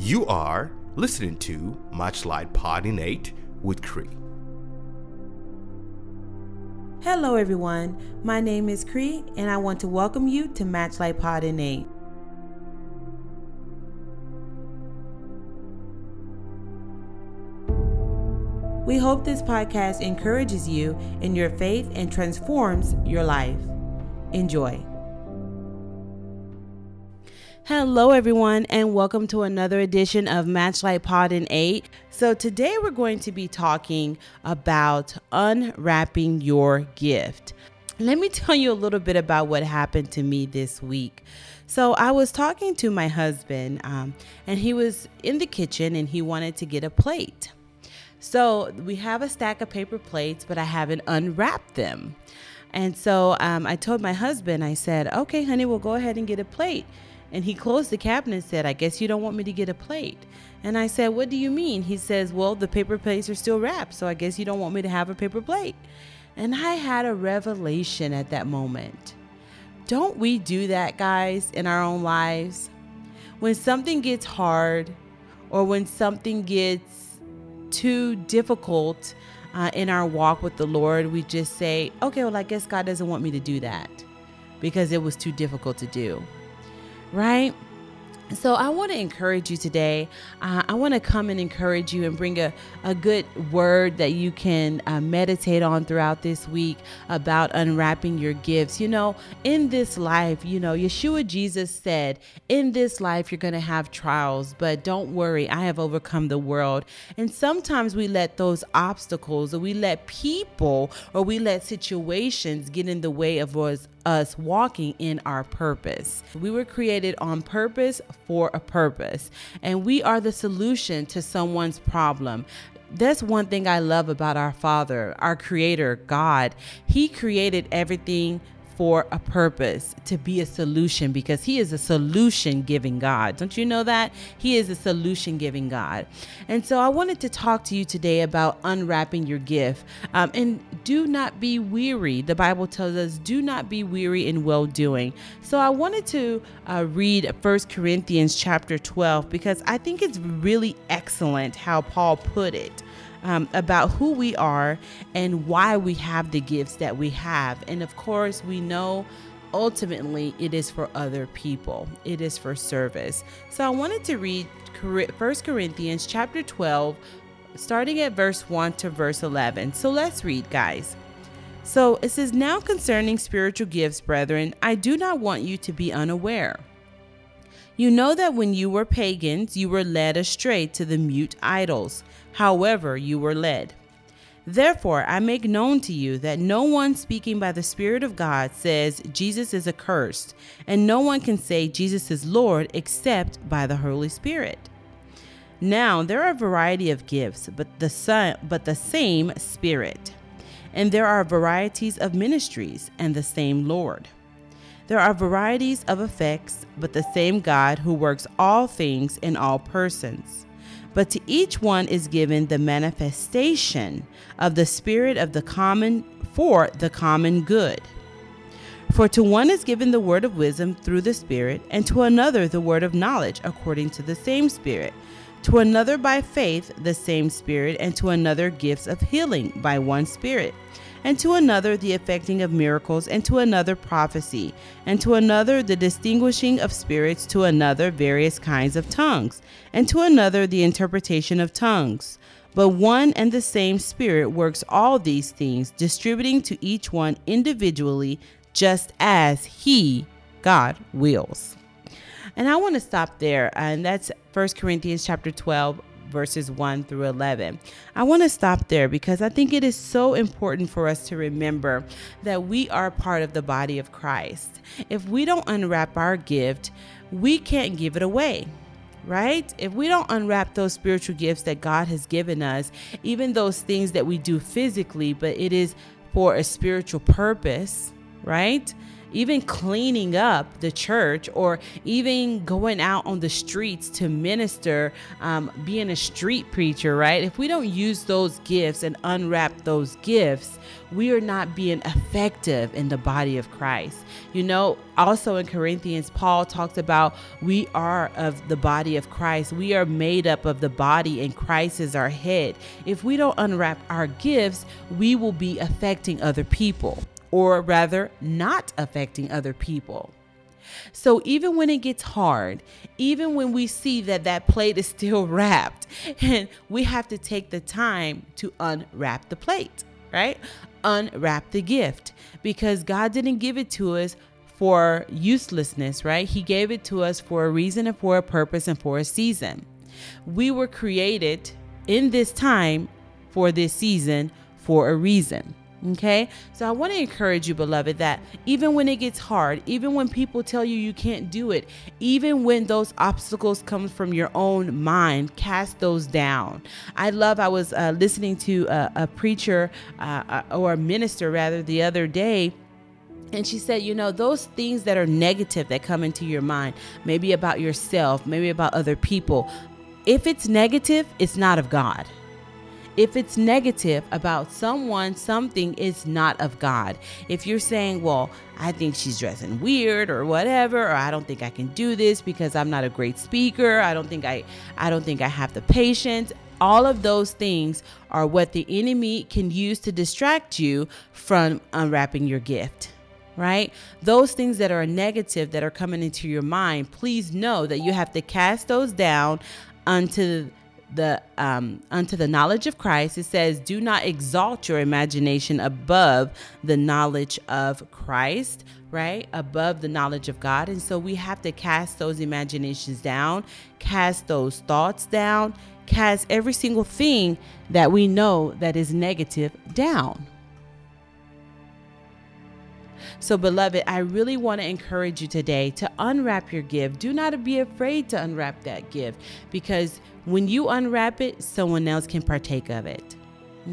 You are listening to Matchlite Pod in 8 with Cree. Hello, everyone. My name is Cree, and I want to welcome you to Matchlite Pod in 8. We hope this podcast encourages you in your faith and transforms your life. Enjoy. Hello, everyone, and welcome to another edition of Matchlite Pod in 8. So, today we're going to be talking about unwrapping your gift. Let me tell you a little bit about what happened to me this week. So, I was talking to my husband, um, and he was in the kitchen and he wanted to get a plate. So, we have a stack of paper plates, but I haven't unwrapped them. And so um, I told my husband, I said, okay, honey, we'll go ahead and get a plate. And he closed the cabinet and said, I guess you don't want me to get a plate. And I said, What do you mean? He says, Well, the paper plates are still wrapped, so I guess you don't want me to have a paper plate. And I had a revelation at that moment. Don't we do that, guys, in our own lives? When something gets hard or when something gets too difficult uh, in our walk with the Lord, we just say, okay, well, I guess God doesn't want me to do that because it was too difficult to do right? So, I want to encourage you today. Uh, I want to come and encourage you and bring a, a good word that you can uh, meditate on throughout this week about unwrapping your gifts. You know, in this life, you know, Yeshua Jesus said, In this life, you're going to have trials, but don't worry, I have overcome the world. And sometimes we let those obstacles or we let people or we let situations get in the way of us us walking in our purpose. We were created on purpose for a purpose, and we are the solution to someone's problem. That's one thing I love about our Father, our Creator, God. He created everything for a purpose, to be a solution, because He is a solution giving God. Don't you know that? He is a solution giving God. And so I wanted to talk to you today about unwrapping your gift. Um, and do not be weary. The Bible tells us, do not be weary in well doing. So I wanted to uh, read First Corinthians chapter 12 because I think it's really excellent how Paul put it um, about who we are and why we have the gifts that we have. And of course, we know ultimately it is for other people, it is for service. So I wanted to read 1 Corinthians chapter 12, starting at verse 1 to verse 11. So let's read, guys. So it says, Now concerning spiritual gifts, brethren, I do not want you to be unaware. You know that when you were pagans, you were led astray to the mute idols, however, you were led. Therefore, I make known to you that no one speaking by the Spirit of God says Jesus is accursed, and no one can say Jesus is Lord except by the Holy Spirit. Now, there are a variety of gifts, but the, son, but the same Spirit. And there are varieties of ministries, and the same Lord. There are varieties of effects, but the same God who works all things in all persons. But to each one is given the manifestation of the Spirit of the common for the common good. For to one is given the word of wisdom through the Spirit, and to another the word of knowledge according to the same Spirit, to another by faith the same Spirit, and to another gifts of healing by one Spirit and to another the effecting of miracles, and to another prophecy, and to another the distinguishing of spirits, to another various kinds of tongues, and to another the interpretation of tongues. But one and the same Spirit works all these things, distributing to each one individually, just as He, God, wills. And I want to stop there, and that's 1 Corinthians chapter 12, verses 1 through 11. I want to stop there because I think it is so important for us to remember that we are part of the body of Christ. If we don't unwrap our gift, we can't give it away right? If we don't unwrap those spiritual gifts that God has given us, even those things that we do physically, but it is for a spiritual purpose, right? Even cleaning up the church or even going out on the streets to minister, um, being a street preacher, right? If we don't use those gifts and unwrap those gifts, we are not being effective in the body of Christ. You know, also in Corinthians, Paul talks about we are of the body of Christ. We are made up of the body, and Christ is our head. If we don't unwrap our gifts, we will be affecting other people, or rather, not affecting other people. So even when it gets hard, even when we see that that plate is still wrapped, and we have to take the time to unwrap the plate, right? Unwrap the gift because God didn't give it to us for uselessness, right? He gave it to us for a reason and for a purpose and for a season. We were created in this time for this season for a reason. Okay, so I want to encourage you, beloved, that even when it gets hard, even when people tell you you can't do it, even when those obstacles come from your own mind, cast those down. I love, I was uh, listening to a, a preacher uh, uh or a minister rather the other day and she said, you know, those things that are negative that come into your mind, maybe about yourself, maybe about other people, if it's negative, it's not of God. If it's negative about someone, something is not of God. If you're saying, well, I think she's dressing weird or whatever, or I don't think I can do this because I'm not a great speaker, I don't think I I don't think I have the patience. All of those things are what the enemy can use to distract you from unwrapping your gift right? Those things that are negative that are coming into your mind, please know that you have to cast those down unto the um, unto the knowledge of Christ. It says, "Do not exalt your imagination above the knowledge of Christ." Right above the knowledge of God, and so we have to cast those imaginations down, cast those thoughts down, cast every single thing that we know that is negative down. So, beloved, I really want to encourage you today to unwrap your gift. Do not be afraid to unwrap that gift because when you unwrap it, someone else can partake of it.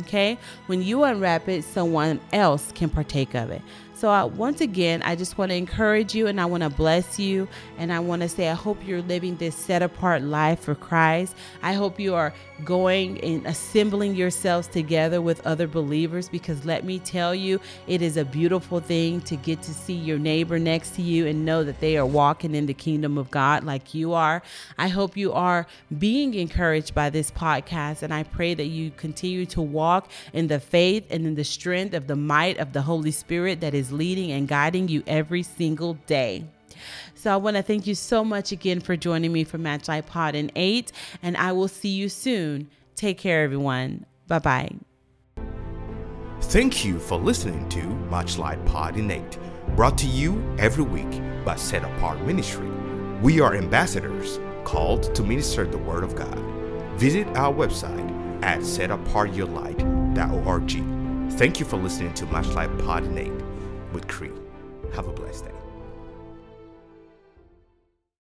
Okay? When you unwrap it, someone else can partake of it. So, once again, I just want to encourage you and I want to bless you. And I want to say, I hope you're living this set apart life for Christ. I hope you are going and assembling yourselves together with other believers because let me tell you, it is a beautiful thing to get to see your neighbor next to you and know that they are walking in the kingdom of God like you are. I hope you are being encouraged by this podcast. And I pray that you continue to walk in the faith and in the strength of the might of the Holy Spirit that is is leading and guiding you every single day. So I want to thank you so much again for joining me for Matchlite Pod in 8, and I will see you soon. Take care, everyone. Bye bye. Thank you for listening to Matchlite Pod in 8, brought to you every week by Set Apart Ministry. We are ambassadors called to minister the Word of God. Visit our website at setapartyourlight.org. Thank you for listening to Matchlight Pod in 8 with Cree. Have a blessed day.